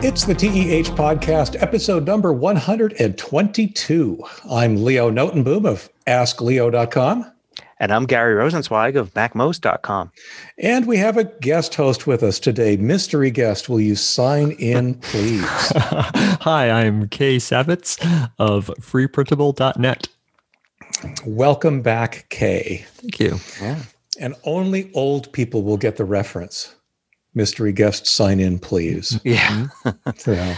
It's the TEH podcast, episode number 122. I'm Leo Notenboom of AskLeo.com. And I'm Gary Rosenzweig of MacMost.com. And we have a guest host with us today. Mystery guest, will you sign in, please? Hi, I'm Kay Savetz of freeprintable.net. Welcome back, Kay. Thank you. Yeah. And only old people will get the reference. Mystery guest, sign in, please. Yeah. So,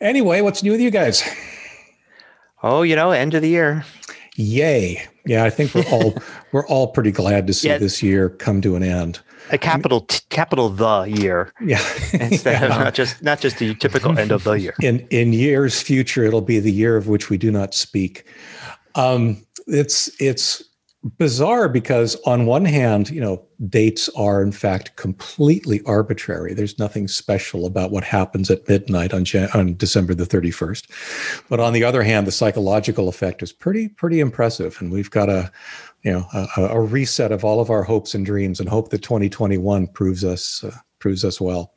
anyway, what's new with you guys? oh, you know, end of the year. Yay! Yeah, I think we're all we're all pretty glad to see Yeah. this year come to an end. A capital t- capital the year Yeah, instead of not just not just the typical end of the year. in in years future, it'll be the year of which we do not speak. Um, it's it's bizarre because on one hand, you know, dates are in fact completely arbitrary. There's nothing special about what happens at midnight on Jan- on December the 31st. But on the other hand, the psychological effect is pretty pretty impressive, and we've got a you know a, a reset of all of our hopes and dreams, and hope that 2021 proves us uh, proves us well.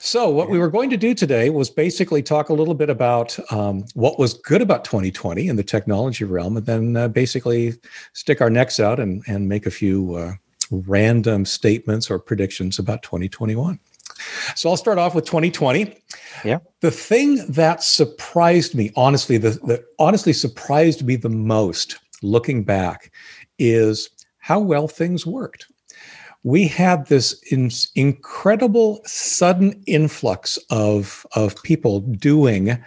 So, what we were going to do today was basically talk a little bit about um, what was good about 2020 in the technology realm, and then uh, basically stick our necks out and, and make a few uh, random statements or predictions about 2021. So, I'll start off with 2020. Yeah. The thing that surprised me, honestly, the, the honestly surprised me the most looking back is how well things worked we had this in, incredible sudden influx of, of people doing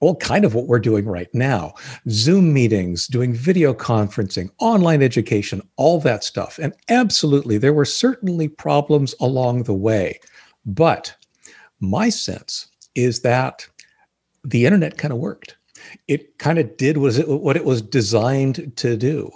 well, kind of what we're doing right now Zoom meetings, doing video conferencing, online education, all that stuff. And absolutely, there were certainly problems along the way. But my sense is that the internet kind of worked. It kind of did what it was designed to do.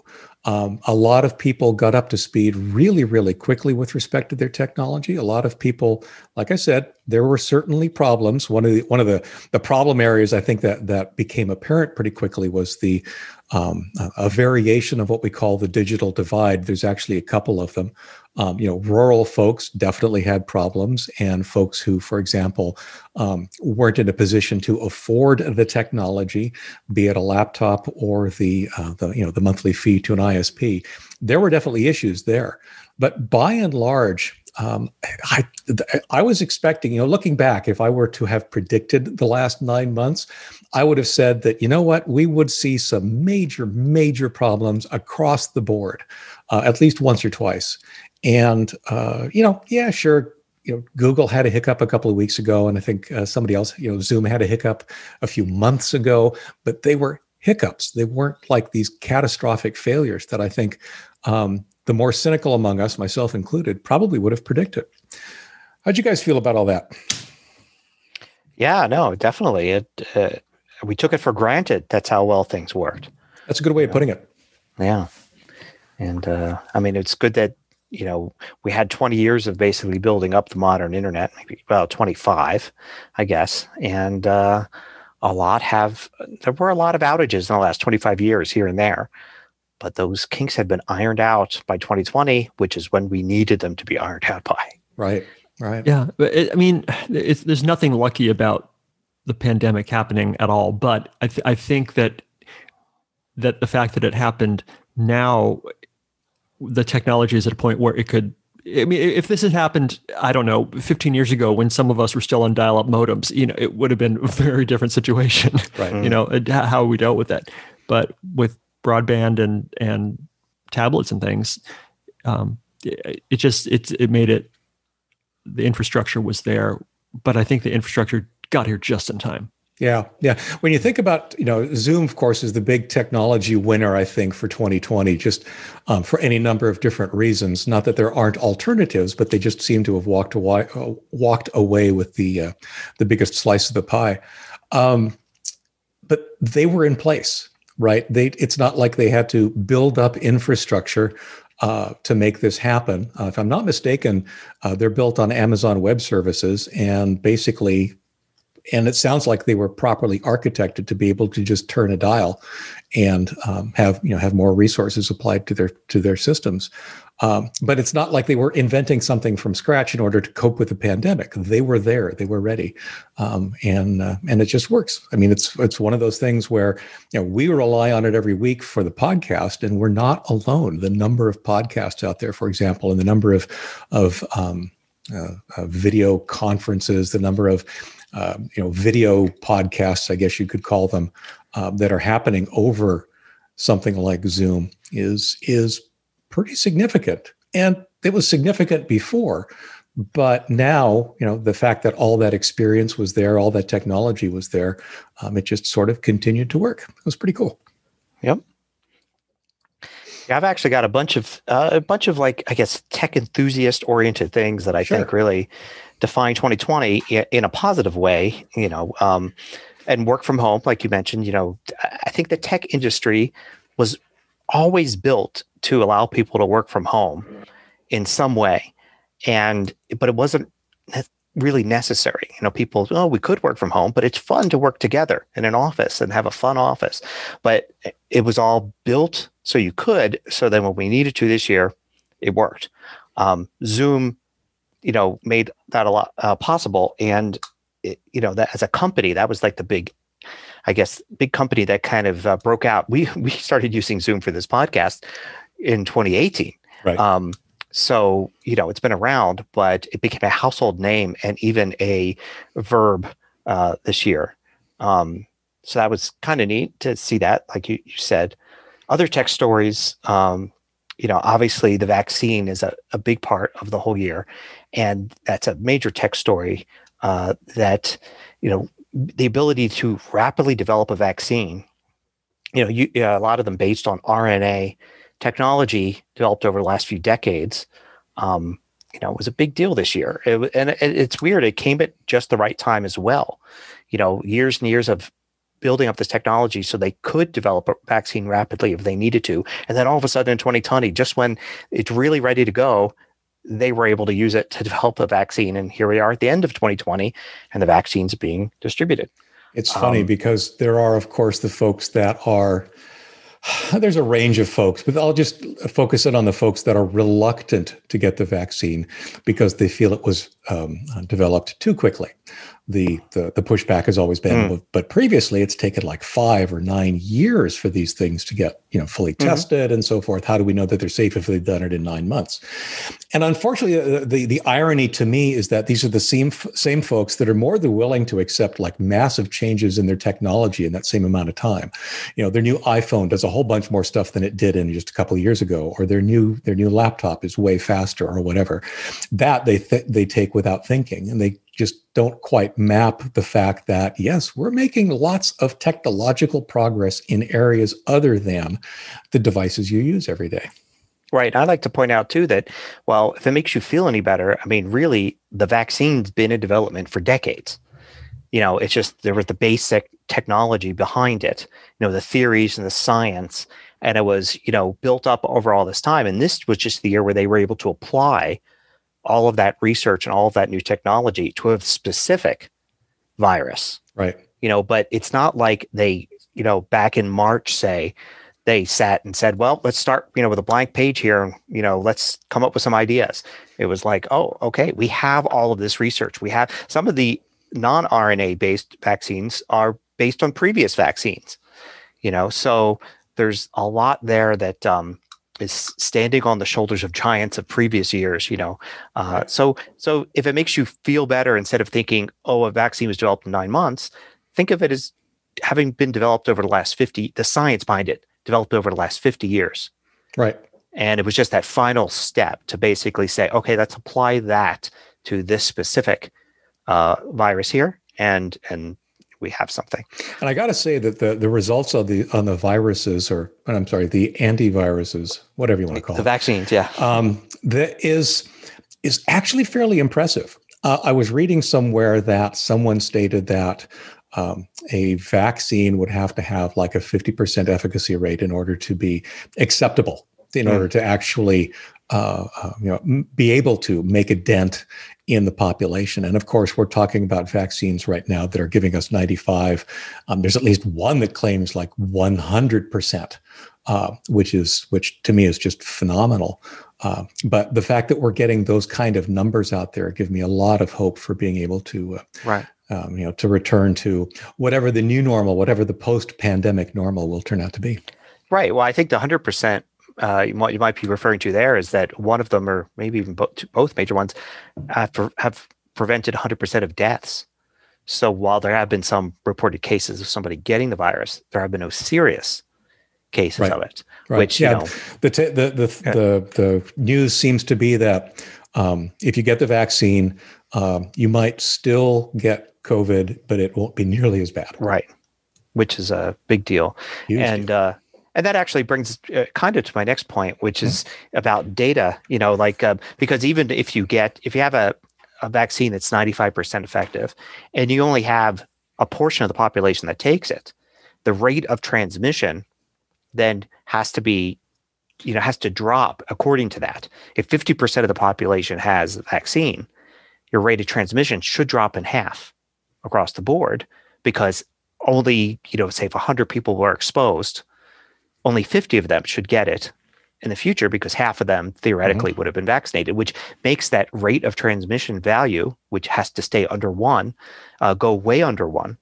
Um, a lot of people got up to speed really, really quickly with respect to their technology. A lot of people, like I said, there were certainly problems. One of the one of the the problem areas I think that that became apparent pretty quickly was the um, a, a variation of what we call the digital divide. There's actually a couple of them. Um, you know, rural folks definitely had problems, and folks who, for example, um, weren't in a position to afford the technology, be it a laptop or the uh, the you know the monthly fee to an ISP. There were definitely issues there, but by and large. Um, I I was expecting, you know, looking back, if I were to have predicted the last nine months, I would have said that, you know what, we would see some major, major problems across the board, uh, at least once or twice. And, uh, you know, yeah, sure. You know, Google had a hiccup a couple of weeks ago, and I think uh, somebody else, you know, Zoom had a hiccup a few months ago, but they were hiccups. They weren't like these catastrophic failures that I think um, the more cynical among us, myself included, probably would have predicted. How'd you guys feel about all that? Yeah, no, definitely. It uh, we took it for granted. That's how well things worked. That's a good way of putting it. Yeah, and uh, I mean, it's good that you know we had 20 years of basically building up the modern internet, maybe about 25, I guess, and uh, a lot have there were a lot of outages in the last 25 years here and there, but those kinks had been ironed out by 2020, which is when we needed them to be ironed out by. Right. Right. Yeah, but it, I mean, it's, there's nothing lucky about the pandemic happening at all. But I, th- I think that that the fact that it happened now, the technology is at a point where it could. I mean, if this had happened, I don't know, 15 years ago when some of us were still on dial-up modems, you know, it would have been a very different situation. Right. you know, how we dealt with that. But with broadband and and tablets and things, um, it, it just it it made it the infrastructure was there, but I think the infrastructure got here just in time. Yeah, yeah. When you think about, you know, Zoom, of course, is the big technology winner, I think, for 2020, just um, for any number of different reasons. Not that there aren't alternatives, but they just seem to have walked away, uh, walked away with the uh, the biggest slice of the pie. Um, but they were in place, right? They. It's not like they had to build up infrastructure uh, to make this happen. Uh, if I'm not mistaken, uh, they're built on Amazon Web Services, and basically and it sounds like they were properly architected to be able to just turn a dial and um, have you know have more resources applied to their to their systems. Um, but it's not like they were inventing something from scratch in order to cope with the pandemic. They were there, they were ready, um, and uh, and it just works. I mean, it's it's one of those things where you know we rely on it every week for the podcast, and we're not alone. The number of podcasts out there, for example, and the number of of um, video conferences, the number of uh, you know video podcasts, I guess you could call them, that are happening over something like Zoom is is pretty significant. And it was significant before, but now you know the fact that all that experience was there, all that technology was there, um, it just sort of continued to work. It was pretty cool. Yep. I've actually got a bunch of uh, a bunch of like I guess tech enthusiast oriented things that I sure. think really define 2020 in a positive way. You know, um, and work from home, like you mentioned. You know, I think the tech industry was always built to allow people to work from home in some way, and but it wasn't really necessary. You know, people, oh, we could work from home, but it's fun to work together in an office and have a fun office. But it was all built so you could. So then when we needed to this year, it worked. Um, Zoom, you know, made that a lot uh, possible. And, it, you know, that as a company, that was like the big, I guess, big company that kind of uh, broke out. We, we started using Zoom for this podcast in 2018. Right. Um, so, you know, it's been around, but it became a household name and even a verb uh, this year. Um, so that was kind of neat to see that, like you, you said. Other tech stories, um, you know, obviously the vaccine is a, a big part of the whole year. And that's a major tech story uh, that, you know, the ability to rapidly develop a vaccine, you know, you, a lot of them based on RNA technology developed over the last few decades, um, you know, was a big deal this year. It, and it, it's weird; it came at just the right time as well. You know, years and years of building up this technology so they could develop a vaccine rapidly if they needed to, and then all of a sudden in 2020, just when it's really ready to go, they were able to use it to develop a vaccine. And here we are at the end of 2020, and the vaccine's being distributed. It's funny um, because there are, of course, the folks that are there's a range of folks, but I'll just focus it on the folks that are reluctant to get the vaccine because they feel it was um, developed too quickly the, the the pushback has always been mm. but previously it's taken like five or nine years for these things to get you know fully mm-hmm. tested and so forth how do we know that they're safe if they've done it in nine months and unfortunately the, uh, the the irony to me is that these are the same same folks that are more than willing to accept like massive changes in their technology in that same amount of time you know their new iphone does a whole bunch more stuff than it did in just a couple of years ago or their new their new laptop is way faster or whatever that they th- they take without thinking and they just don't quite map the fact that, yes, we're making lots of technological progress in areas other than the devices you use every day. Right. I like to point out too that, well, if it makes you feel any better, I mean, really, the vaccine's been in development for decades. You know, it's just there was the basic technology behind it, you know, the theories and the science, and it was, you know, built up over all this time. And this was just the year where they were able to apply all of that research and all of that new technology to a specific virus. Right. You know, but it's not like they, you know, back in March, say, they sat and said, well, let's start, you know, with a blank page here and, you know, let's come up with some ideas. It was like, oh, okay, we have all of this research. We have some of the non RNA based vaccines are based on previous vaccines, you know, so there's a lot there that, um, is standing on the shoulders of giants of previous years you know uh, so so if it makes you feel better instead of thinking oh a vaccine was developed in nine months think of it as having been developed over the last 50 the science behind it developed over the last 50 years. Right. And it was just that final step to basically say okay let's apply that to this specific uh, virus here and and we have something. And I got to say that the the results of the on the viruses, or I'm sorry, the antiviruses, whatever you want to call the it, vaccines, yeah, um, that is is actually fairly impressive. Uh, I was reading somewhere that someone stated that um, a vaccine would have to have like a 50% efficacy rate in order to be acceptable in order to actually uh, uh, you know be able to make a dent in the population. And of course, we're talking about vaccines right now that are giving us 95. Um, there's at least one that claims like 100 percent, uh, which is which to me is just phenomenal. Uh, but the fact that we're getting those kind of numbers out there give me a lot of hope for being able to uh, right. Um, you know, to return to whatever the new normal, whatever the post-pandemic normal will turn out to be. Right. Well, I think the hundred percent uh, you might you might be referring to there is that one of them, or maybe even both, both major ones, have, have prevented 100% of deaths. So while there have been some reported cases of somebody getting the virus, there have been no serious cases right. of it. Right. Which yeah, you know, the, t- the the yeah. the the news seems to be that um, if you get the vaccine, um, you might still get COVID, but it won't be nearly as bad. Right. Which is a big deal. Huge and deal. Uh, and that actually brings uh, kind of to my next point, which is about data. You know, like uh, because even if you get if you have a a vaccine that's ninety five percent effective, and you only have a portion of the population that takes it, the rate of transmission then has to be you know has to drop according to that if 50% of the population has the vaccine your rate of transmission should drop in half across the board because only you know say if 100 people were exposed only 50 of them should get it in the future because half of them theoretically mm-hmm. would have been vaccinated, which makes that rate of transmission value, which has to stay under one, uh, go way under one.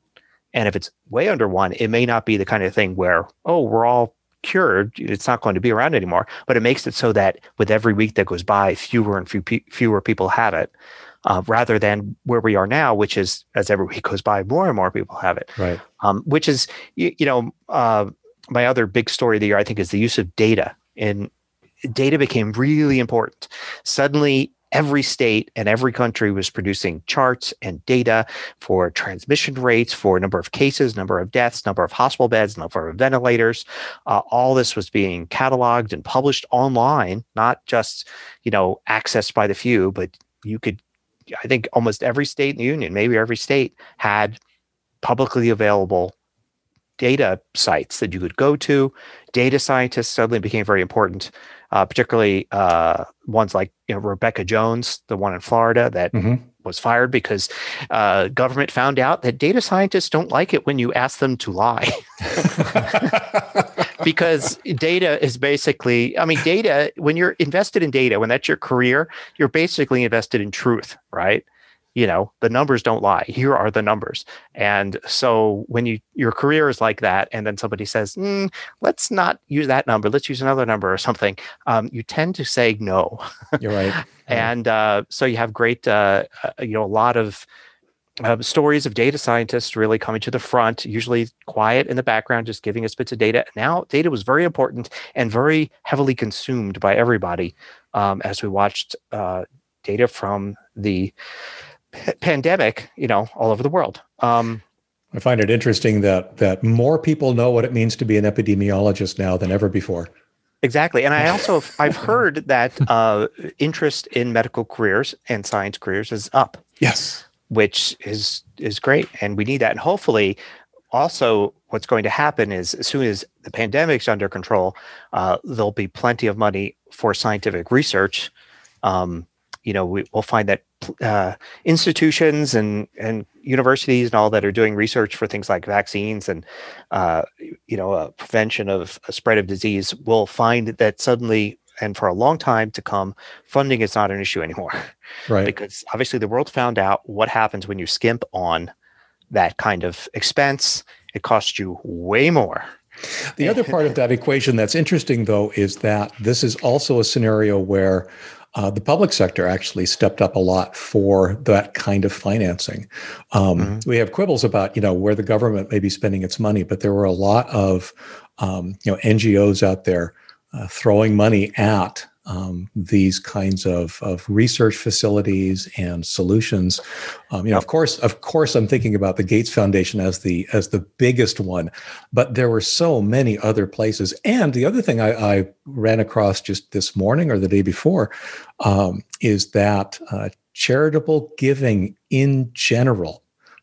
And if it's way under one, it may not be the kind of thing where, oh, we're all cured. It's not going to be around anymore. But it makes it so that with every week that goes by, fewer and few, fewer people have it. Uh, rather than where we are now, which is as every week goes by, more and more people have it. Right. Um, which is, you, you know, uh, my other big story of the year, I think, is the use of data. And data became really important. Suddenly, every state and every country was producing charts and data for transmission rates, for number of cases, number of deaths, number of hospital beds, number of ventilators. Uh, all this was being cataloged and published online, not just you know accessed by the few, but you could. I think almost every state in the union, maybe every state, had publicly available data sites that you could go to. Data scientists suddenly became very important, uh, particularly uh, ones like you know, Rebekah Jones, the one in Florida that mm-hmm. was fired because uh, government found out that data scientists don't like it when you ask them to lie. because data is basically, I mean, data, when you're invested in data, when that's your career, you're basically invested in truth, right? You know the numbers don't lie. Here are the numbers. And so when you your career is like that and then somebody says mm, let's not use that number. Let's use another number or something um, you tend to say no. You're right. And uh, so you have great uh, uh, you know a lot of uh, stories of data scientists really coming to the front, usually quiet in the background, just giving us bits of data. Now, data was very important and very heavily consumed by everybody um, as we watched uh, data from the pandemic, you know, all over the world. Um, I find it interesting that that more people know what it means to be an epidemiologist now than ever before. Exactly, and I also I've heard that uh, interest in medical careers and science careers is up. Yes, which is is great, and we need that. And hopefully, also what's going to happen is as soon as the pandemic's under control, uh, there'll be plenty of money for scientific research. Um, you know, we, will find that uh, institutions and and universities and all that are doing research for things like vaccines and uh, you know uh, prevention of a spread of disease will find that suddenly and for a long time to come, funding is not an issue anymore. Right. because obviously the world found out what happens when you skimp on that kind of expense. It costs you way more. The other part of that equation that's interesting, though, is that this is also a scenario where uh, the public sector actually stepped up a lot for that kind of financing. Um, mm-hmm. We have quibbles about you know where the government may be spending its money, but there were a lot of um, you know NGOs out there uh, throwing money at um, these kinds of, of research facilities and solutions. Um, you know, of course, of course, I'm thinking about the Gates Foundation as the as the biggest one, but there were so many other places. And the other thing I, I ran across just this morning or the day before um, is that uh, charitable giving in general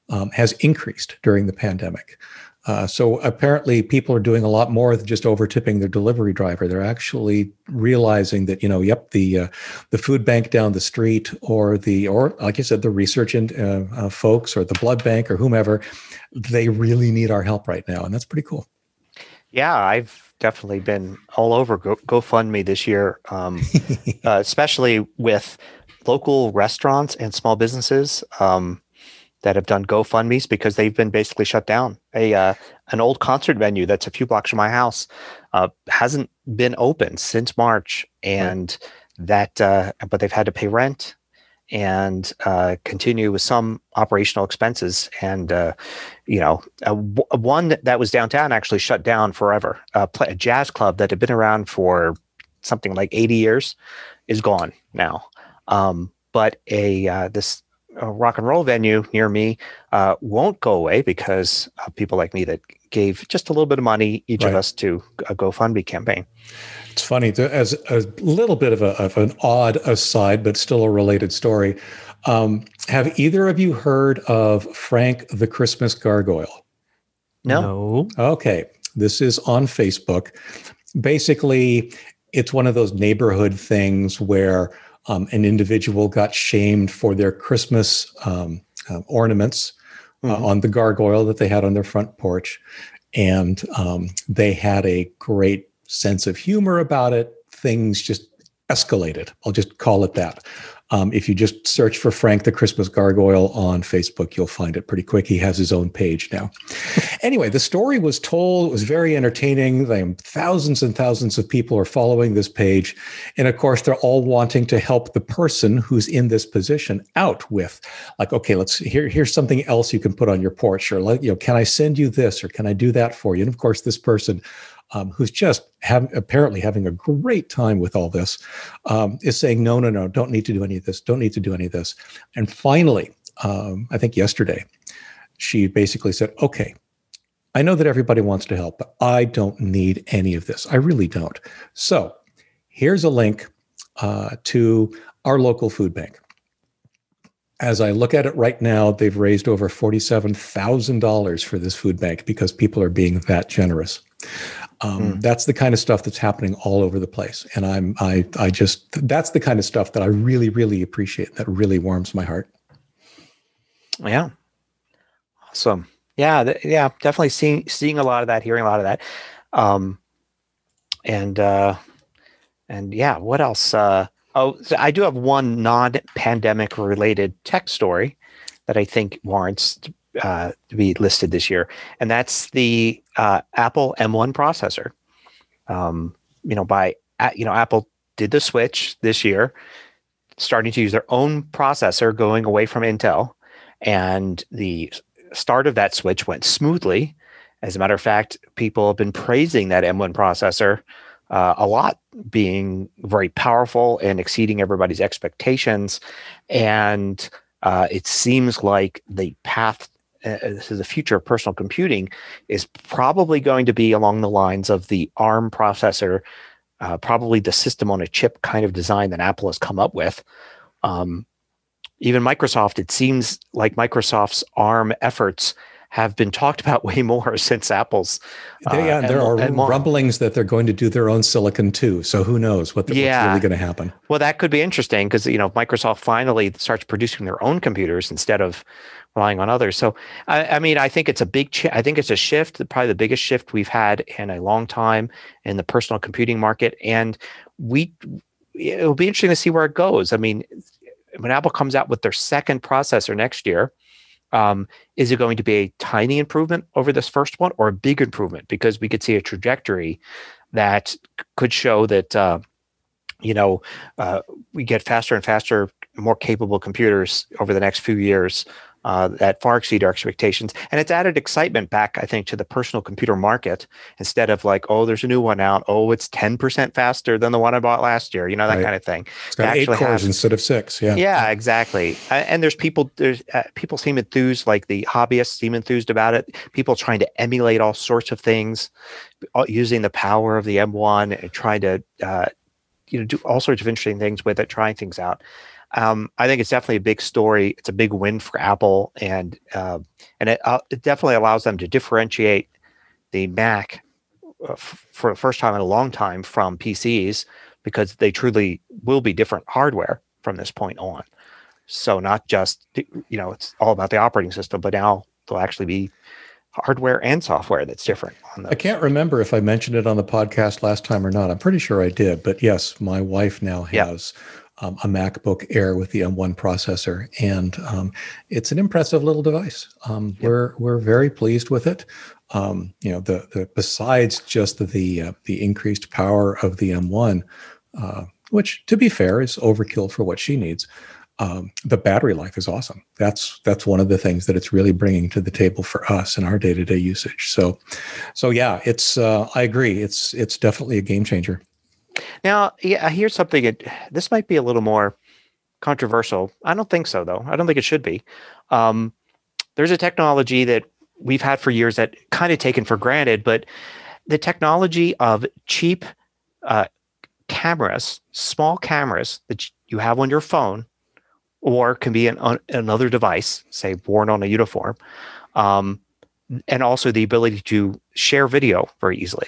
um, has increased during the pandemic. Uh, so apparently, people are doing a lot more than just over tipping their delivery driver. They're actually realizing that you know, yep, the uh, the food bank down the street, or the or like I said, the research and uh, uh, folks, or the blood bank, or whomever, they really need our help right now, and that's pretty cool. Yeah, I've definitely been all over Go, GoFundMe this year, um, uh, especially with local restaurants and small businesses. Um, that have done GoFundmes because they've been basically shut down. A uh, an old concert venue that's a few blocks from my house uh, hasn't been open since March, and right. that uh, but they've had to pay rent and uh, continue with some operational expenses. And uh, you know, one that was downtown actually shut down forever. a jazz club that had been around for something like 80 years is gone now. Um, but a uh, this a rock and roll venue near me uh, won't go away because of people like me that gave just a little bit of money each right. of us to a GoFundMe campaign. It's funny as a little bit of, a, of an odd aside, but still a related story. Um, have either of you heard of Frank the Christmas Gargoyle? No. no. Okay, this is on Facebook. Basically, it's one of those neighborhood things where um, an individual got shamed for their Christmas um, uh, ornaments uh, mm-hmm. on the gargoyle that they had on their front porch. And um, they had a great sense of humor about it. Things just escalated. I'll just call it that. Um, if you just search for Frank the Christmas Gargoyle on Facebook, you'll find it pretty quick. He has his own page now. anyway, the story was told. It was very entertaining. Thousands and thousands of people are following this page. And of course, they're all wanting to help the person who's in this position out with, like, okay, let's here, here's something else you can put on your porch, or let, you know, can I send you this, or can I do that for you? And of course, this person um, who's just have, apparently having a great time with all this, um, is saying, no, no, no, don't need to do any of this, don't need to do any of this. And finally, um, I think yesterday, she basically said, okay, I know that everybody wants to help, but I don't need any of this. I really don't. So here's a link uh, to our local food bank. As I look at it right now, they've raised over $47,000 for this food bank because people are being that generous. Um, mm. That's the kind of stuff that's happening all over the place, and I'm I I just that's the kind of stuff that I really really appreciate. That really warms my heart. Yeah, awesome. Yeah, th- yeah, definitely seeing seeing a lot of that, hearing a lot of that, um, and uh, and yeah, what else? Uh, oh, so I do have one non-pandemic related tech story that I think warrants uh, to be listed this year, and that's the uh, Apple M1 processor. Um, you know, by you know, Apple did the switch this year, starting to use their own processor, going away from Intel, and the start of that switch went smoothly. As a matter of fact, people have been praising that M1 processor uh, a lot, being very powerful and exceeding everybody's expectations. And uh, it seems like the path uh, this is the future of personal computing is probably going to be along the lines of the ARM processor, uh, probably the system on a chip kind of design that Apple has come up with. Um, even Microsoft, it seems like Microsoft's ARM efforts have been talked about way more since Apple's. Uh, yeah, there are rumblings that they're going to do their own silicon too. So who knows what the, yeah. what's really going to happen? Well, that could be interesting because you know Microsoft finally starts producing their own computers instead of relying on others. So, I, I mean, I think it's a big. Ch- I think it's a shift, probably the biggest shift we've had in a long time in the personal computing market, and we. It'll be interesting to see where it goes. I mean, when Apple comes out with their second processor next year, um, is it going to be a tiny improvement over this first one or a big improvement? Because we could see a trajectory that could show that uh, you know uh, we get faster and faster, more capable computers over the next few years uh, that far exceed our expectations. And it's added excitement back, I think, to the personal computer market instead of like, oh, there's a new one out. Oh, it's 10% faster than the one I bought last year, you know, that right. kind of thing. It's got eight cores have, instead of six. Yeah. Yeah, exactly. And there's people, there's uh, people seem enthused, like the hobbyists seem enthused about it. People trying to emulate all sorts of things using the power of the M1 and trying to, uh, you know, do all sorts of interesting things with it, trying things out. Um, I think it's definitely a big story. It's a big win for Apple, and uh, and it, uh, it definitely allows them to differentiate the Mac uh, f- for the first time in a long time from PCs because they truly will be different hardware from this point on. So not just you know it's all about the operating system, but now there'll actually be hardware and software that's different. I can't remember if I mentioned it on the podcast last time or not. I'm pretty sure I did, but yes, my wife now has um, a MacBook Air with the M1 processor, and um, it's an impressive little device. Um. We're we're very pleased with it. Um, you know, the the besides just the uh, the increased power of the M1, uh, which to be fair is overkill for what she needs. Um, the battery life is awesome. That's that's one of the things that it's really bringing to the table for us in our day to day usage. So, so yeah, it's uh, I agree. It's it's definitely a game changer. Now, yeah, here's something. this might be a little more controversial. I don't think so, though. I don't think it should be. Um, there's a technology that we've had for years that kind of taken for granted, but the technology of cheap uh, cameras, small cameras that you have on your phone, or can be an, on another device, say worn on a uniform, um, and also the ability to share video very easily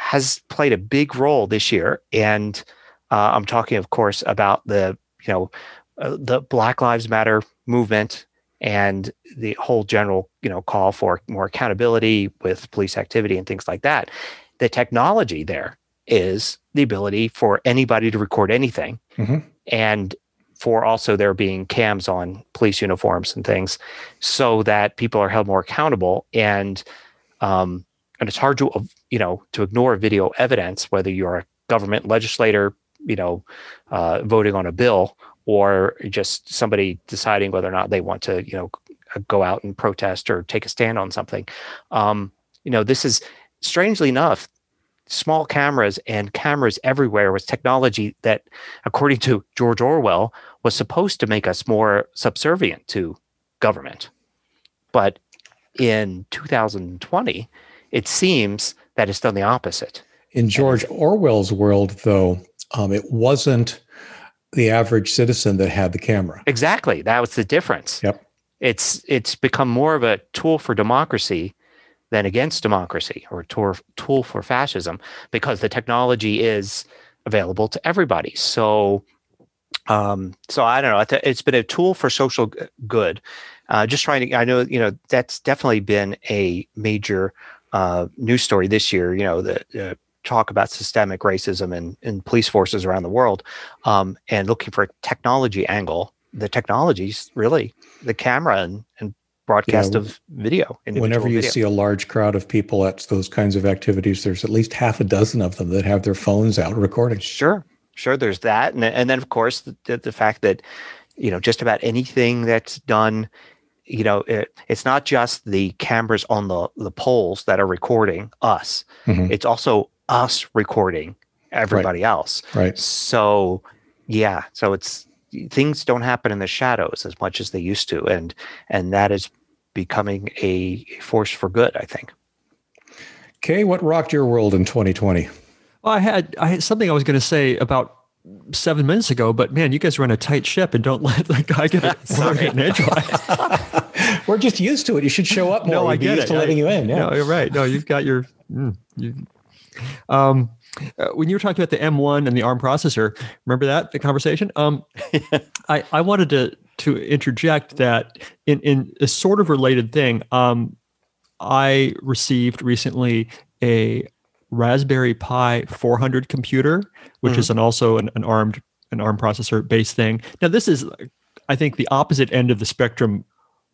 has played a big role this year. And uh, I'm talking, of course, about the you know uh, the Black Lives Matter movement and the whole general you know call for more accountability with police activity and things like that. The technology there is the ability for anybody to record anything, mm-hmm. and for also there being cams on police uniforms and things, so that people are held more accountable and um, and it's hard to you know to ignore video evidence whether you're a government legislator you know uh, voting on a bill or just somebody deciding whether or not they want to you know go out and protest or take a stand on something. Um, you know this is strangely enough small cameras and cameras everywhere was technology that according to george orwell was supposed to make us more subservient to government. But in 2020 it seems that it's done the opposite. In George Orwell's world, though, um, it wasn't the average citizen that had the camera. Exactly. That was the difference. Yep. It's it's become more of a tool for democracy than against democracy or a tool, tool for fascism because the technology is available to everybody. So um, so I don't know. It's been a tool for social good. Uh, just trying to, I know, you know, that's definitely been a major uh, news story this year, you know, the uh, talk about systemic racism in, in police forces around the world um, and looking for a technology angle. The technologies really the camera and, and broadcast yeah, of video. Whenever you video. see a large crowd of people at those kinds of activities, there's at least half a dozen of them that have their phones out recording. Sure, sure. There's that, and and then of course the, the fact that you know just about anything that's done you know it, it's not just the cameras on the the poles that are recording us mm-hmm. it's also us recording everybody right. else right so yeah so it's things don't happen in the shadows as much as they used to and and that is becoming a force for good i think okay what rocked your world in 2020 well, i had i had something i was going to say about seven minutes ago, but man, you guys run a tight ship and don't let the guy get, a, get an edgewise. We're just used to it. You should show up more. No, I get used it. to letting I, you in. Yeah. No, you're right. No, you've got your. Mm, you, um, uh, when you were talking about the M1 and the ARM processor, remember that the conversation? Um, I I wanted to to interject that in in a sort of related thing. Um, I received recently a Raspberry Pi 400 computer, which mm-hmm. is an also an, an armed an ARM processor based thing. Now this is, I think, the opposite end of the spectrum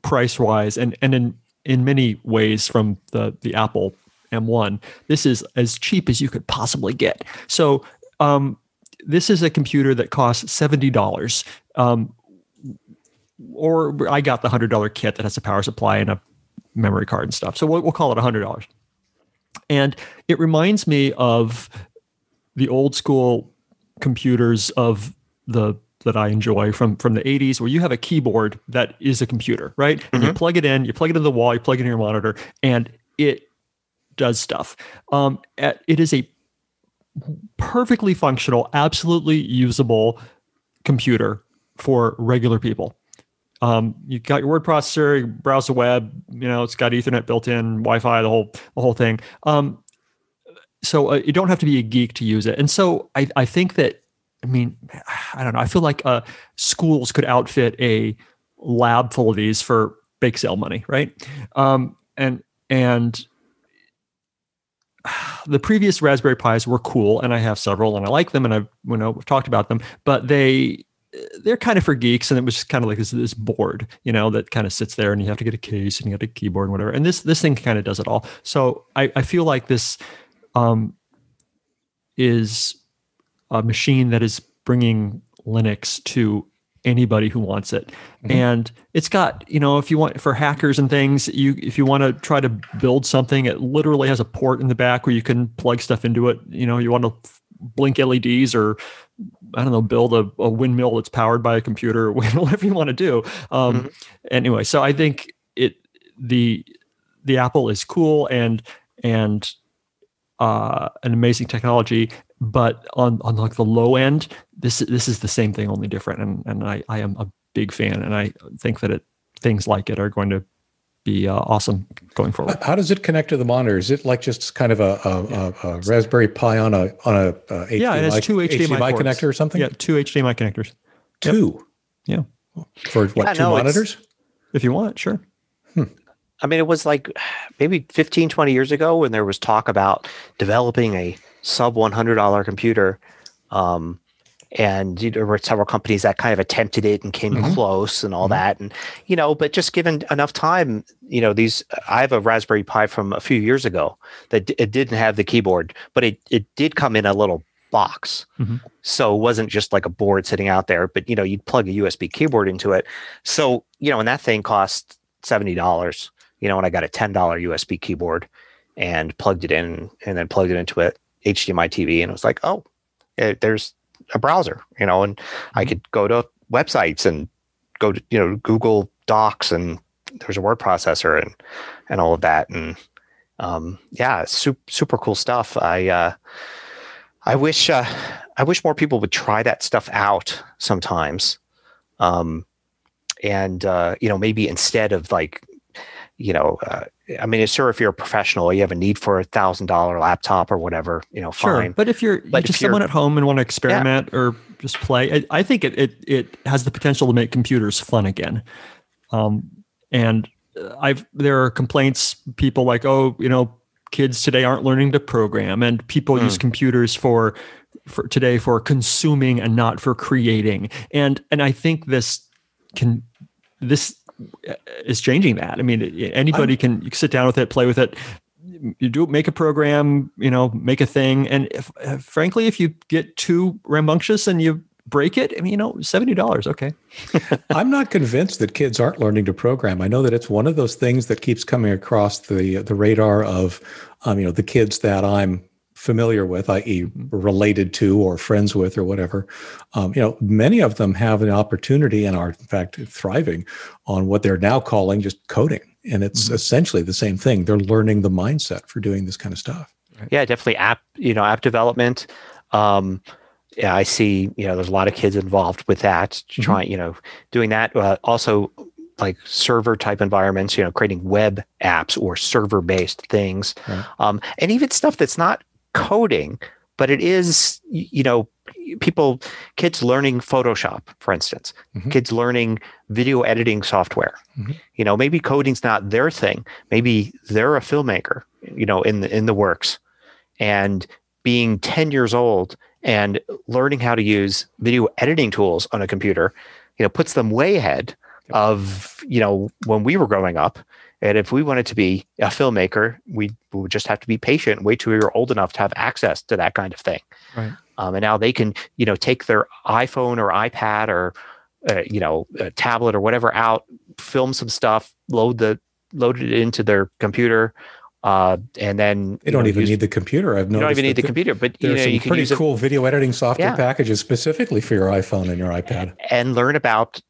price wise, and and in in many ways from the the Apple M1. This is as cheap as you could possibly get. So um, this is a computer that costs seventy dollars. Um, or I got the hundred dollar kit that has a power supply and a memory card and stuff. So we'll, we'll call it hundred dollars. And it reminds me of the old school computers of the that I enjoy from from the 80s where you have a keyboard that is a computer, right? And mm-hmm. you plug it in, you plug it in the wall, you plug it in your monitor, and it does stuff. Um, it is a perfectly functional, absolutely usable computer for regular people. Um, you got your word processor, you browse the web. You know, it's got Ethernet built in, Wi-Fi, the whole the whole thing. Um, so uh, you don't have to be a geek to use it. And so I I think that I mean I don't know. I feel like uh, schools could outfit a lab full of these for bake sale money, right? Um, and and the previous Raspberry Pis were cool, and I have several, and I like them, and I've you know we've talked about them, but they they're kind of for geeks, and it was just kind of like this this board, you know, that kind of sits there, and you have to get a case and you get a keyboard and whatever. And this this thing kind of does it all. So I I feel like this um, is a machine that is bringing Linux to anybody who wants it mm-hmm. and it's got you know if you want for hackers and things you if you want to try to build something it literally has a port in the back where you can plug stuff into it you know you want to blink leds or i don't know build a, a windmill that's powered by a computer whatever you want to do um, mm-hmm. anyway so i think it the the apple is cool and and uh, an amazing technology but on on like the low end, this this is the same thing, only different. And and I I am a big fan, and I think that it things like it are going to be uh, awesome going forward. How does it connect to the monitor? Is it like just kind of a, a, yeah. a, a Raspberry Pi on a on a, HDMI, yeah, it has two HDMI, HDMI connector or something? Yeah, two HDMI connectors. Two. Yep. Yeah. For what? Yeah, two no, monitors? If you want, sure. Hmm. I mean, it was like maybe 15, 20 years ago when there was talk about developing a sub $100 computer. Um, and you know, there were several companies that kind of attempted it and came mm-hmm. close and all mm-hmm. that. And, you know, but just given enough time, you know, these, I have a Raspberry Pi from a few years ago that it didn't have the keyboard, but it, it did come in a little box. Mm-hmm. So it wasn't just like a board sitting out there, but, you know, you'd plug a USB keyboard into it. So, you know, and that thing cost $70, you know, and I got a $10 USB keyboard and plugged it in and then plugged it into a HDMI TV, and it was like, oh, it, eh, there's a browser, you know, and mm-hmm. I could go to websites and go to you know Google Docs, and there's a word processor and and all of that, and um, yeah, super super cool stuff. I uh, I wish uh, I wish more people would try that stuff out sometimes. Um, and uh, you know maybe instead of like you know uh, I mean, it's sure, if you're a professional, you have a need for a thousand dollar laptop or whatever, you know, sure. fine. But if you're, but you're just someone at home and want to experiment yeah. or just play, I, I, think it, it it has the potential to make computers fun again. Um, and I've there are complaints, people like, oh, you know, kids today aren't learning to program, and people mm. use computers for for today for consuming and not for creating. And and I think this can this is changing that. I mean, anybody I'm, can sit down with it, play with it. You do make a program, you know, make a thing, and if, uh, frankly, if you get too rambunctious and you break it, I mean, you know, seventy dollars, okay. I'm not convinced that kids aren't learning to program. I know that it's one of those things that keeps coming across the the radar of, um, you know, the kids that I'm familiar with, i.e., related to or friends with or whatever, um, you know, many of them have an opportunity and are in fact thriving on what they're now calling just coding, and it's mm-hmm. essentially the same thing. They're learning the mindset for doing this kind of stuff. Right? Yeah, definitely app, you know, app development. Um, yeah, I see. You know, there's a lot of kids involved with that, mm-hmm. trying, you know, doing that. Uh, also, like server type environments, you know, creating web apps or server based things, right. um, and even stuff that's not coding, but it is, you know, people, kids learning Photoshop, for instance, mm-hmm. kids learning video editing software. Mm-hmm. You know, maybe coding's not their thing. Maybe they're a filmmaker, you know, in the, in the works. And being 10 years old and learning how to use video editing tools on a computer, you know, puts them way ahead of, you know, when we were growing up and if we wanted to be a filmmaker, we, we would just have to be patient, wait till we were old enough to have access to that kind of thing. Right. Um, and now they can, you know, take their iPhone or iPad or, uh, you know, a tablet or whatever out, film some stuff, load the load it into their computer, uh, and then they don't know, even use, need the computer. I've noticed. You don't even need the computer, but there's you know, some you pretty cool it, video editing software yeah. packages specifically for your iPhone and your iPad, and learn about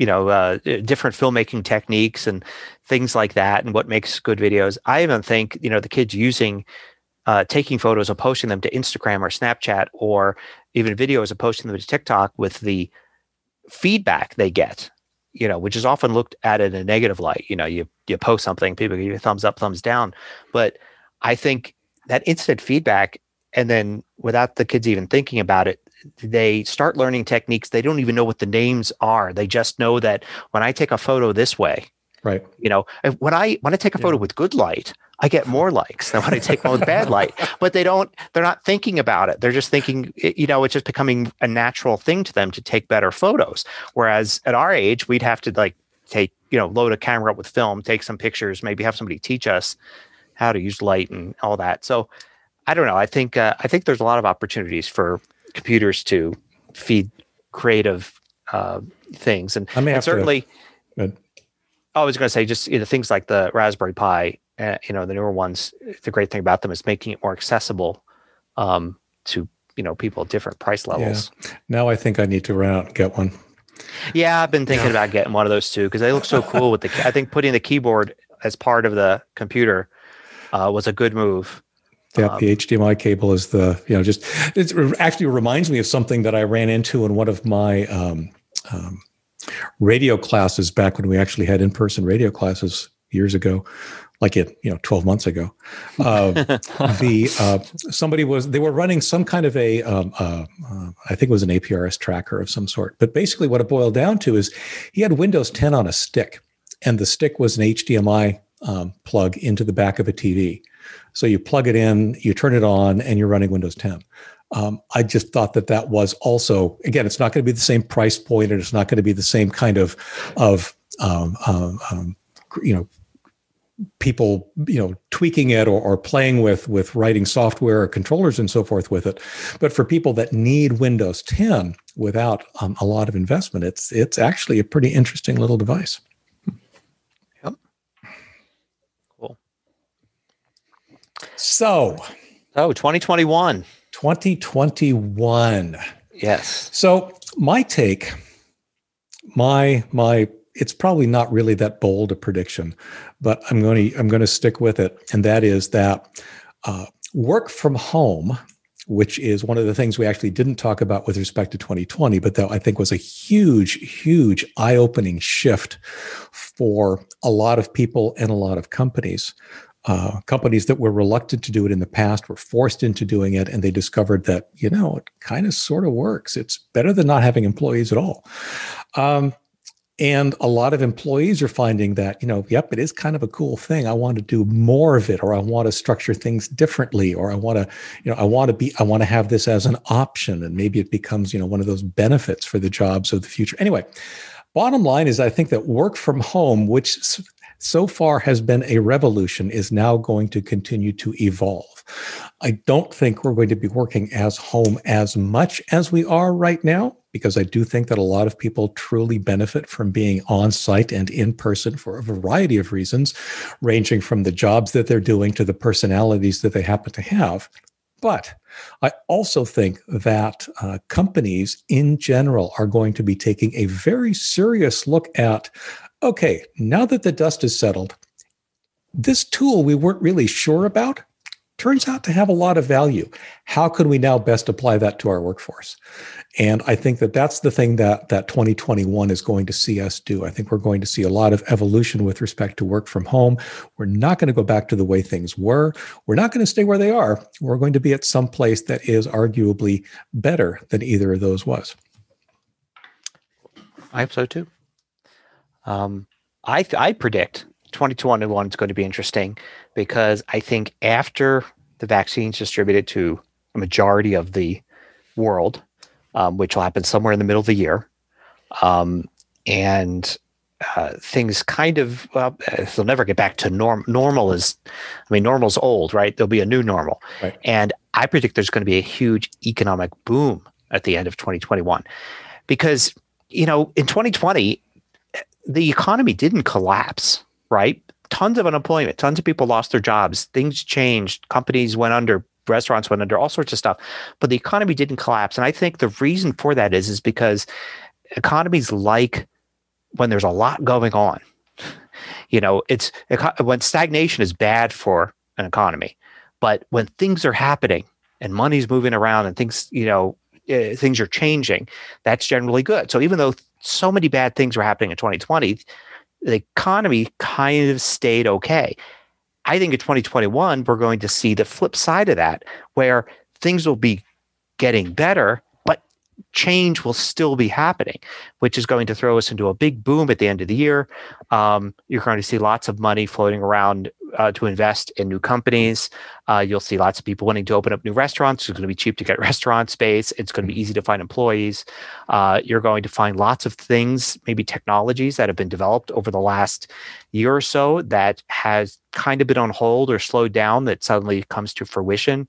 you know uh, different filmmaking techniques and things like that and what makes good videos i even think you know the kids using uh, taking photos and posting them to instagram or snapchat or even videos and posting them to tiktok with the feedback they get you know, which is often looked at in a negative light. You know, you you post something, people give you thumbs up, thumbs down. But I think that instant feedback, and then without the kids even thinking about it, they start learning techniques. They don't even know what the names are. They just know that when I take a photo this way, right? You know, when I when I take a photo yeah. with good light, I get more likes than when I take one with bad light. But they don't, they're not thinking about it. They're just thinking, you know, it's just becoming a natural thing to them to take better photos. Whereas at our age, we'd have to like take, you know, load a camera up with film, take some pictures, maybe have somebody teach us how to use light and all that. So I don't know. I think, uh, I think there's a lot of opportunities for computers to feed creative uh, things. And, I mean, and certainly, to, I was going to say just you know, things like the Raspberry Pi uh, you know the newer ones the great thing about them is making it more accessible um, to you know people at different price levels yeah. now i think i need to run out and get one yeah i've been thinking yeah. about getting one of those too because they look so cool with the i think putting the keyboard as part of the computer uh, was a good move yeah, um, the HDMI cable is the you know just it actually reminds me of something that I ran into in one of my um, um, radio classes back when we actually had in person radio classes years ago like it, you know, 12 months ago. Uh, the uh, somebody was they were running some kind of a um, uh, uh I think it was an APRS tracker of some sort. But basically, what it boiled down to is he had Windows 10 on a stick, and the stick was an HDMI um, plug into the back of a TV. So you plug it in, you turn it on, and you're running Windows 10. Um, I just thought that that was also again, it's not going to be the same price point, and it's not going to be the same kind of of um, um, um you know people you know tweaking it or, or playing with with writing software or controllers and so forth with it but for people that need windows 10 without um, a lot of investment it's it's actually a pretty interesting little device yep cool so oh 2021 2021 yes so my take my my it's probably not really that bold a prediction, but I'm going to I'm going to stick with it, and that is that uh, work from home, which is one of the things we actually didn't talk about with respect to 2020, but that I think was a huge, huge eye-opening shift for a lot of people and a lot of companies. Uh, companies that were reluctant to do it in the past were forced into doing it, and they discovered that you know it kind of sort of works. It's better than not having employees at all. Um, and a lot of employees are finding that, you know, yep, it is kind of a cool thing. I want to do more of it, or I want to structure things differently, or I want to, you know, I want to be, I want to have this as an option. And maybe it becomes, you know, one of those benefits for the jobs of the future. Anyway, bottom line is I think that work from home, which so far has been a revolution, is now going to continue to evolve. I don't think we're going to be working as home as much as we are right now because I do think that a lot of people truly benefit from being on site and in person for a variety of reasons, ranging from the jobs that they're doing to the personalities that they happen to have. But I also think that uh, companies in general are going to be taking a very serious look at okay, now that the dust is settled, this tool we weren't really sure about turns out to have a lot of value. How can we now best apply that to our workforce? And I think that that's the thing that that 2021 is going to see us do. I think we're going to see a lot of evolution with respect to work from home. We're not going to go back to the way things were. We're not going to stay where they are. We're going to be at some place that is arguably better than either of those was. I hope so too. Um, I I predict 2021 is going to be interesting because I think after the vaccines distributed to a majority of the world, um, which will happen somewhere in the middle of the year. Um, and uh, things kind of well, they'll never get back to norm. Normal is, I mean, normal's old, right? There'll be a new normal, right. and I predict there's going to be a huge economic boom at the end of 2021, because you know in 2020 the economy didn't collapse, right? Tons of unemployment, tons of people lost their jobs, things changed, companies went under, restaurants went under, all sorts of stuff. But the economy didn't collapse. And I think the reason for that is, is because economies like when there's a lot going on. You know, it's when stagnation is bad for an economy, but when things are happening and money's moving around and things, you know, uh, things are changing, that's generally good. So even though so many bad things were happening in 2020, the economy kind of stayed okay. I think in 2021, we're going to see the flip side of that, where things will be getting better, but change will still be happening, which is going to throw us into a big boom at the end of the year. Um, you're going to see lots of money floating around uh, to invest in new companies. Uh, you'll see lots of people wanting to open up new restaurants. It's going to be cheap to get restaurant space. It's going to be easy to find employees. Uh, you're going to find lots of things, maybe technologies that have been developed over the last year or so that has kind of been on hold or slowed down that suddenly comes to fruition.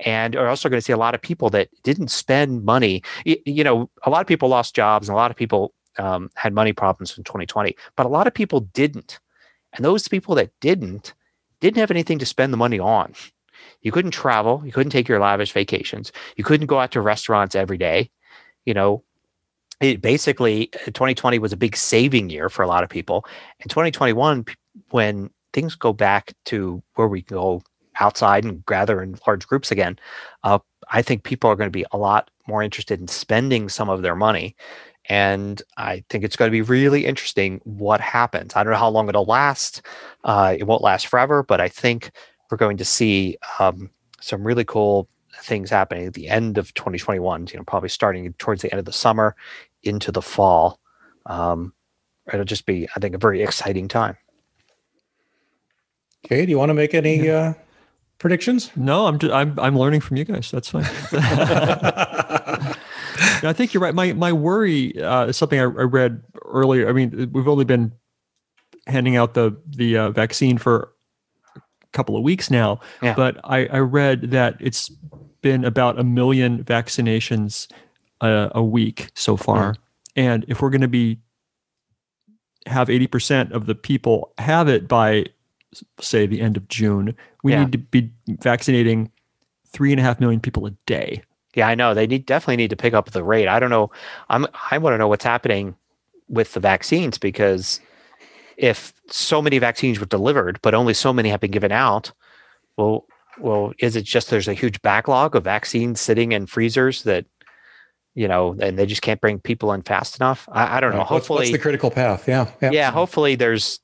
And are also going to see a lot of people that didn't spend money. You, know, a lot of people lost jobs and a lot of people um, had money problems in 2020, but a lot of people didn't and those people that didn't, didn't have anything to spend the money on. You couldn't travel. You couldn't take your lavish vacations. You couldn't go out to restaurants every day. You know, it basically 2020 was a big saving year for a lot of people. In 2021, when things go back to where we go outside and gather in large groups again, uh, I think people are going to be a lot more interested in spending some of their money and I think it's going to be really interesting what happens. I don't know how long it'll last. Uh, it won't last forever, but I think we're going to see um, some really cool things happening at the end of 2021. You know, probably starting towards the end of the summer into the fall. Um, it'll just be, I think, a very exciting time. Okay, do you want to make any uh, predictions? No, I'm, just, I'm I'm learning from you guys. That's fine. I think you're right. My my worry uh, is something I, I, read earlier. I mean, we've only been handing out the the uh, vaccine for a couple of weeks now, yeah. but I, I read that it's been about a million vaccinations a, a week so far, mm. and if we're going to be have 80% of the people have it by say the end of June, we yeah. need to be vaccinating three and a half million people a day. Yeah, I know they need definitely need to pick up the rate. I don't know. I'm I want to know what's happening with the vaccines because if so many vaccines were delivered, but only so many have been given out, well, well, is it just there's a huge backlog of vaccines sitting in freezers that you know, and they just can't bring people in fast enough? I, I don't know. Right. Hopefully, what's, what's, the critical path? Yeah, yeah. Yeah. Hopefully, there's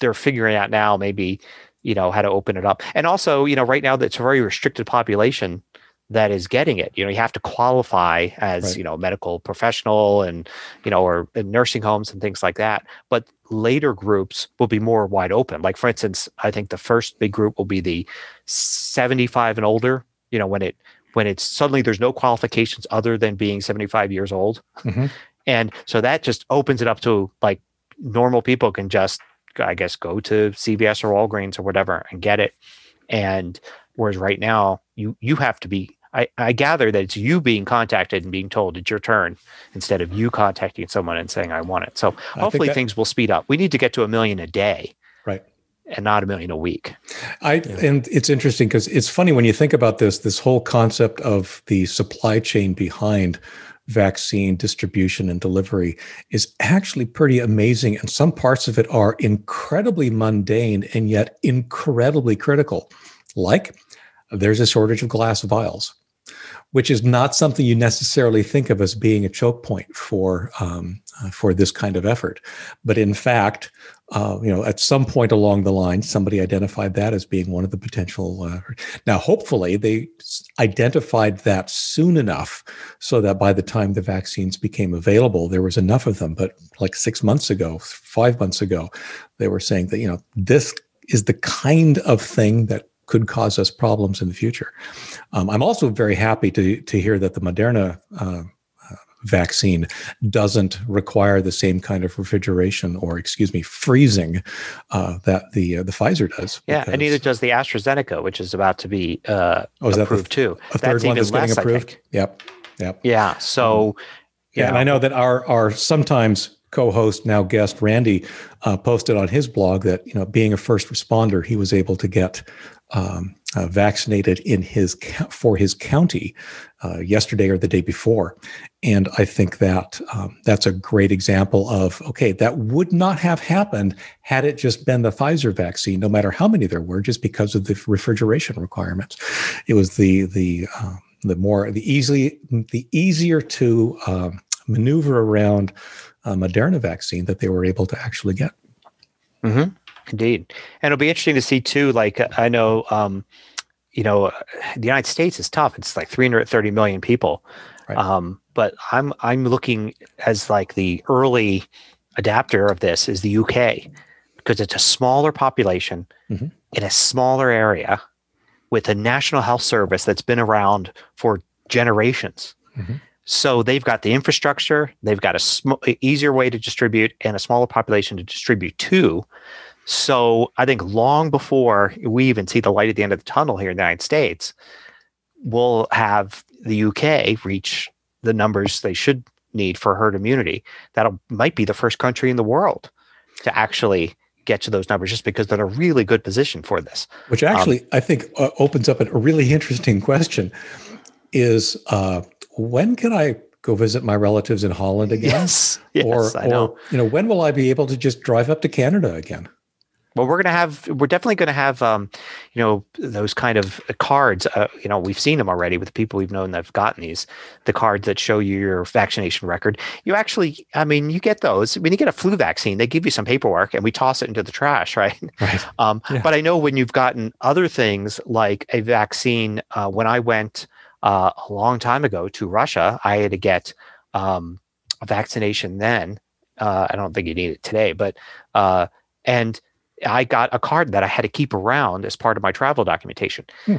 they're figuring out now maybe you know how to open it up, and also you know right now that's a very restricted population that is getting it. You know, you have to qualify as, right. you know, medical professional and, you know, or nursing homes and things like that. But later groups will be more wide open. Like for instance, I think the first big group will be the 75 and older, you know, when it when it's suddenly there's no qualifications other than being 75 years old. Mm-hmm. And so that just opens it up to like normal people can just I guess go to CVS or Walgreens or whatever and get it. And whereas right now you you have to be I, I gather that it's you being contacted and being told it's your turn instead of you contacting someone and saying I want it. So hopefully that, things will speed up. We need to get to a million a day. Right. And not a million a week. I yeah. and it's interesting because it's funny when you think about this, this whole concept of the supply chain behind vaccine distribution and delivery is actually pretty amazing. And some parts of it are incredibly mundane and yet incredibly critical. Like there's a shortage of glass vials which is not something you necessarily think of as being a choke point for um, uh, for this kind of effort. But in fact, uh, you know, at some point along the line, somebody identified that as being one of the potential. Uh, now, hopefully, they identified that soon enough so that by the time the vaccines became available, there was enough of them. But like six months ago, five months ago, they were saying that you know this is the kind of thing that could cause us problems in the future. Um, I'm also very happy to to hear that the Moderna uh, vaccine doesn't require the same kind of refrigeration or excuse me freezing uh, that the uh, the Pfizer does. Yeah, and neither does the AstraZeneca, which is about to be uh, oh, approved the, too. A third that's one that's less, getting approved. Yep, yep. Yeah. So. Um, yeah, know. and I know that our our sometimes co-host now guest Randy uh, posted on his blog that you know being a first responder he was able to get um, uh, vaccinated in his for his county uh, yesterday or the day before, and I think that um, that's a great example of okay that would not have happened had it just been the Pfizer vaccine, no matter how many there were, just because of the refrigeration requirements. It was the the um, the more the easily the easier to um, maneuver around a Moderna vaccine that they were able to actually get. Mm-hmm. Indeed, and it'll be interesting to see too. Like I know, um, you know, the United States is tough. It's like 330 million people, right. um, but I'm I'm looking as like the early adapter of this is the UK because it's a smaller population mm-hmm. in a smaller area with a national health service that's been around for generations. Mm-hmm. So they've got the infrastructure, they've got a sm- easier way to distribute and a smaller population to distribute to. So I think long before we even see the light at the end of the tunnel here in the United States, we'll have the UK reach the numbers they should need for herd immunity. That might be the first country in the world to actually get to those numbers just because they're in a really good position for this. Which actually, um, I think, uh, opens up a really interesting question: is uh, when can I go visit my relatives in Holland again? Yes, yes, or, I know. Or, you know, when will I be able to just drive up to Canada again? Well, we're going to have, we're definitely going to have, um, you know, those kind of cards. Uh, you know, we've seen them already with the people we've known that have gotten these, the cards that show you your vaccination record. You actually, I mean, you get those. When you get a flu vaccine, they give you some paperwork and we toss it into the trash, right? Right. Um, yeah. But I know when you've gotten other things like a vaccine, uh, when I went uh, a long time ago to Russia, I had to get um, a vaccination then. Uh, I don't think you need it today, but, uh, and, I got a card that I had to keep around as part of my travel documentation. Hmm.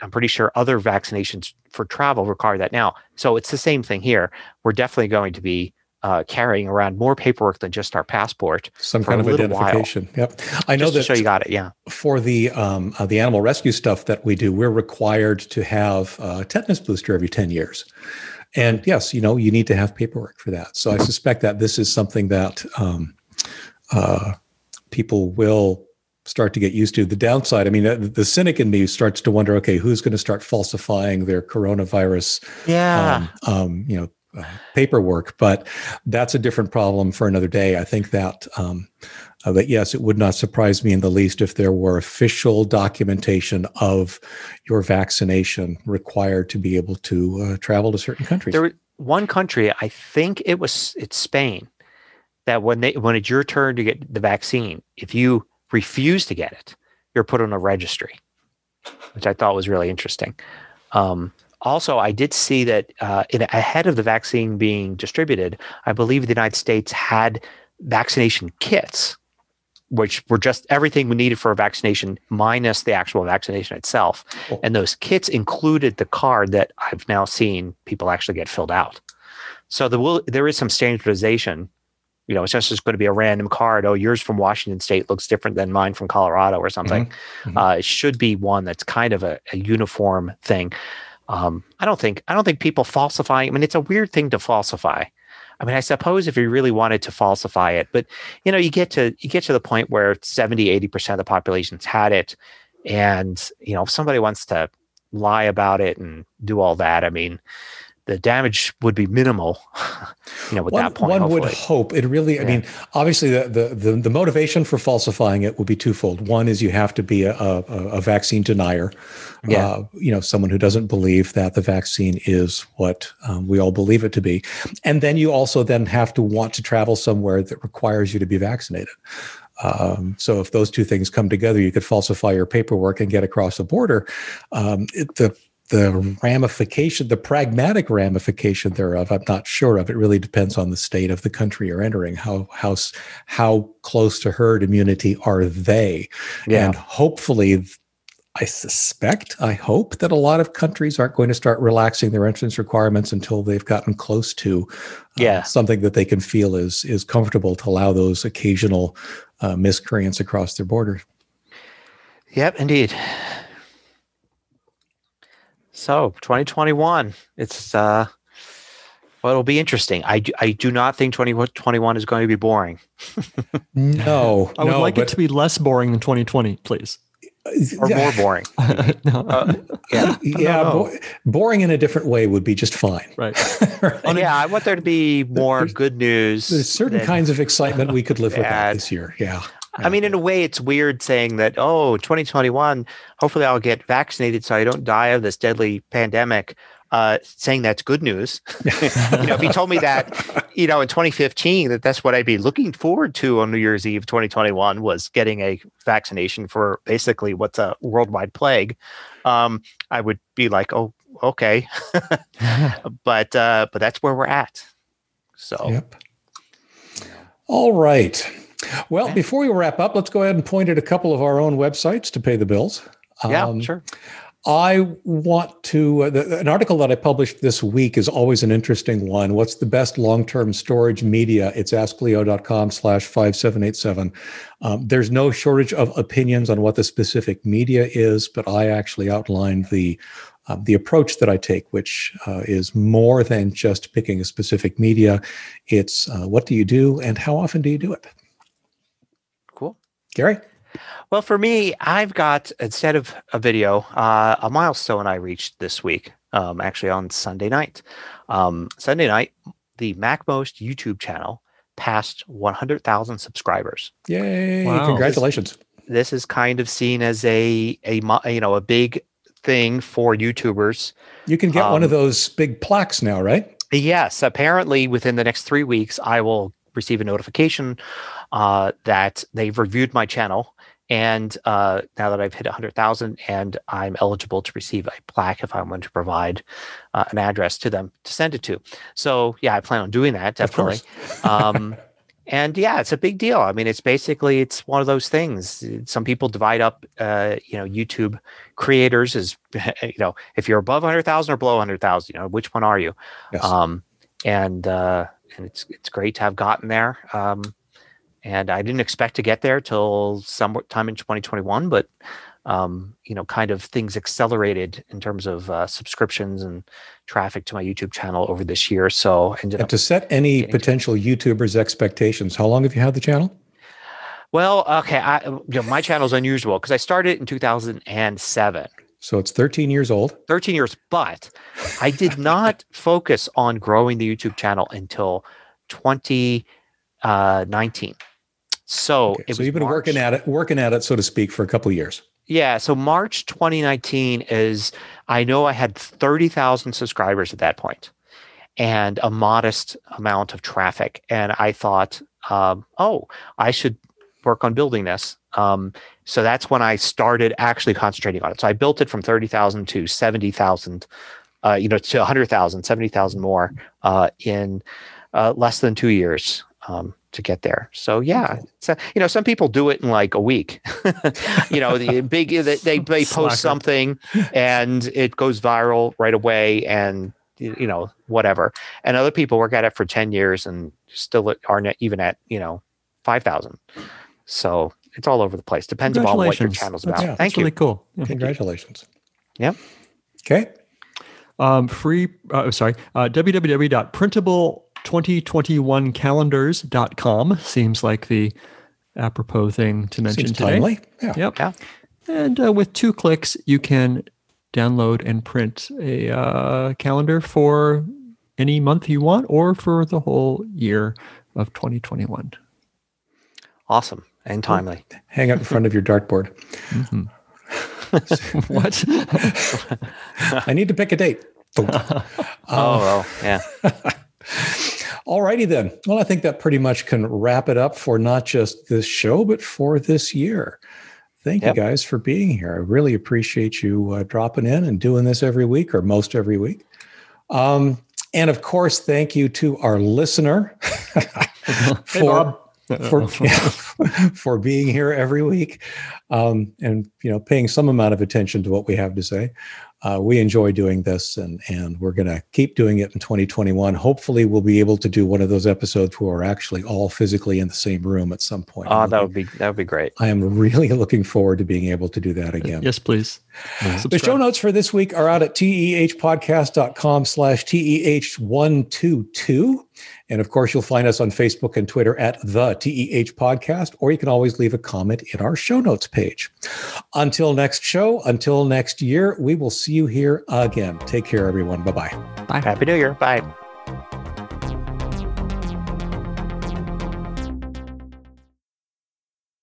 I'm pretty sure other vaccinations for travel require that now. So it's the same thing here. We're definitely going to be uh, carrying around more paperwork than just our passport. Some kind of identification. While. Yep. I know that. show you got it. Yeah. For the um, uh, the animal rescue stuff that we do, we're required to have a tetanus booster every ten years. And yes, you know, you need to have paperwork for that. So I suspect that this is something that um, uh, people will start to get used to. The downside, I mean, the cynic in me starts to wonder, okay, who's going to start falsifying their coronavirus, yeah, um, um, you know, paperwork? But that's a different problem for another day. I think that um, uh, that yes, it would not surprise me in the least if there were official documentation of your vaccination required to be able to uh, travel to certain countries. There, one country, I think it was it's Spain that when they when it's your turn to get the vaccine, if you refuse to get it, you're put on a registry, which I thought was really interesting. Um, also, I did see that uh, in, ahead of the vaccine being distributed, I believe the United States had vaccination kits, which were just everything we needed for a vaccination minus the actual vaccination itself. Cool. And those kits included the card that I've now seen people actually get filled out. So there will there is some standardization you know, it's just, just going to be a random card. Oh, yours from Washington State looks different than mine from Colorado or something. Mm-hmm. mm-hmm. Uh, it should be one that's kind of a, a uniform thing. Um, I don't think I don't think people falsify. I mean, it's a weird thing to falsify. I mean, I suppose if you really wanted to falsify it, but you know, you get to you get to the point where 70, 80% of the population's had it. And, you know, if somebody wants to lie about it and do all that, I mean, the damage would be minimal. you know, at one, that point, one hopefully. would hope it really. Yeah. I mean, obviously, the, the, the the motivation for falsifying it would be twofold. One is you have to be a a, a vaccine denier. Yeah. Uh, you know, someone who doesn't believe that the vaccine is what um, we all believe it to be, and then you also then have to want to travel somewhere that requires you to be vaccinated. Um, so if those two things come together, you could falsify your paperwork and get across the border. Um, it, the the ramification, the pragmatic ramification thereof, I'm not sure of. It really depends on the state of the country you're entering. How how how close to herd immunity are they? Yeah. And hopefully, I suspect, I hope that a lot of countries aren't going to start relaxing their entrance requirements until they've gotten close to uh, something that they can feel is is comfortable to allow those occasional uh, miscreants across their borders. Yep, indeed. So 2021, it's uh, well, it'll be interesting. I do, I do not think 2021 is going to be boring. no, I would no, like but, it to be less boring than 2020, please. Or more boring. no. uh, yeah, yeah. Bo- boring in a different way would be just fine. Right. right. Yeah, I want there to be more there's, good news. There's certain kinds of excitement we could live with this year. Yeah. I mean, in a way, it's weird saying that, oh, 2021, hopefully I'll get vaccinated so I don't die of this deadly pandemic uh, saying that's good news. you know, if he told me that, you know, in 2015, that that's what I'd be looking forward to on New Year's Eve 2021 was getting a vaccination for basically what's a worldwide plague, um, I would be like, oh, okay. but uh, but that's where we're at. So. Yep. All right. Well, okay. before we wrap up, let's go ahead and point at a couple of our own websites to pay the bills. Yeah, um, sure. I want to, uh, the, an article that I published this week is always an interesting one. What's the best long term storage media? It's askleo.com slash 5787. Um, there's no shortage of opinions on what the specific media is, but I actually outlined the uh, the approach that I take, which uh, is more than just picking a specific media. It's uh, what do you do and how often do you do it? Cool. Gary? Well, for me, I've got instead of a video, uh, a milestone I reached this week, um, actually on Sunday night. Um, Sunday night, the MacMost YouTube channel passed 100,000 subscribers. Yay! Wow. Congratulations. This, this, is kind of seen as a a you know a big thing for YouTubers. You can get um, one of um, those big plaques now, right? Yes. Apparently, within the next three weeks, I will receive a notification uh, that they've reviewed my channel and uh, now that I've hit 100,000 and I'm eligible to receive a plaque if I want to provide uh, an address to them to send it to. So, yeah, I plan on doing that definitely. um, and yeah, it's a big deal. I mean, it's basically it's one of those things. Some people divide up, uh, you know, YouTube creators as you know, if you're above 100,000 or below 100,000, you know, which one are you? Yes. Um, and uh, and it's it's great to have gotten there. Um, and I didn't expect to get there till sometime in 2021, but um, you know, kind of things accelerated in terms of uh, subscriptions and traffic to my YouTube channel over this year. So, and to set any potential YouTubers' expectations, how long have you had the channel? Well, okay, I, you know, my channel is unusual because I started in 2007. So it's 13 years old. 13 years, but I did not focus on growing the YouTube channel until 2019. Uh, so, okay, so you've been March. working at it, working at it, so to speak, for a couple of years. Yeah. So March 2019 is, I know I had 30,000 subscribers at that point and a modest amount of traffic. And I thought, um, oh, I should work on building this. Um, so that's when I started actually concentrating on it. So I built it from 30,000 to 70,000, uh, you know, to 100,000, 70,000 more uh, in uh, less than two years. Um, to get there. So yeah, so, you know, some people do it in like a week. you know, the big they they, they post something and it goes viral right away, and you know whatever. And other people work at it for ten years and still aren't even at you know five thousand. So it's all over the place. Depends upon what your channel's about. Yeah, Thank you. Really cool. Yeah. Congratulations. Yeah. Okay. Um, free. Uh, sorry. Uh, www.printable 2021calendars.com seems like the apropos thing to mention seems today. Timely. Yeah. Yep. Yeah. And uh, with two clicks, you can download and print a uh, calendar for any month you want or for the whole year of 2021. Awesome and timely. Hang out in front of your dartboard. Mm-hmm. what? I need to pick a date. oh, well, yeah. All righty then. Well, I think that pretty much can wrap it up for not just this show, but for this year. Thank yep. you guys for being here. I really appreciate you uh, dropping in and doing this every week or most every week. Um, and of course, thank you to our listener for, for, for being here every week um, and you know paying some amount of attention to what we have to say. Uh, we enjoy doing this and and we're going to keep doing it in 2021 hopefully we'll be able to do one of those episodes where we're actually all physically in the same room at some point. Oh that would be that would be great. I am really looking forward to being able to do that again. Yes please. The show notes for this week are out at tehpodcast.com slash teh122 and of course, you'll find us on Facebook and Twitter at the TEH Podcast, or you can always leave a comment in our show notes page. Until next show, until next year, we will see you here again. Take care, everyone. Bye-bye. Bye. Happy New Year. Bye.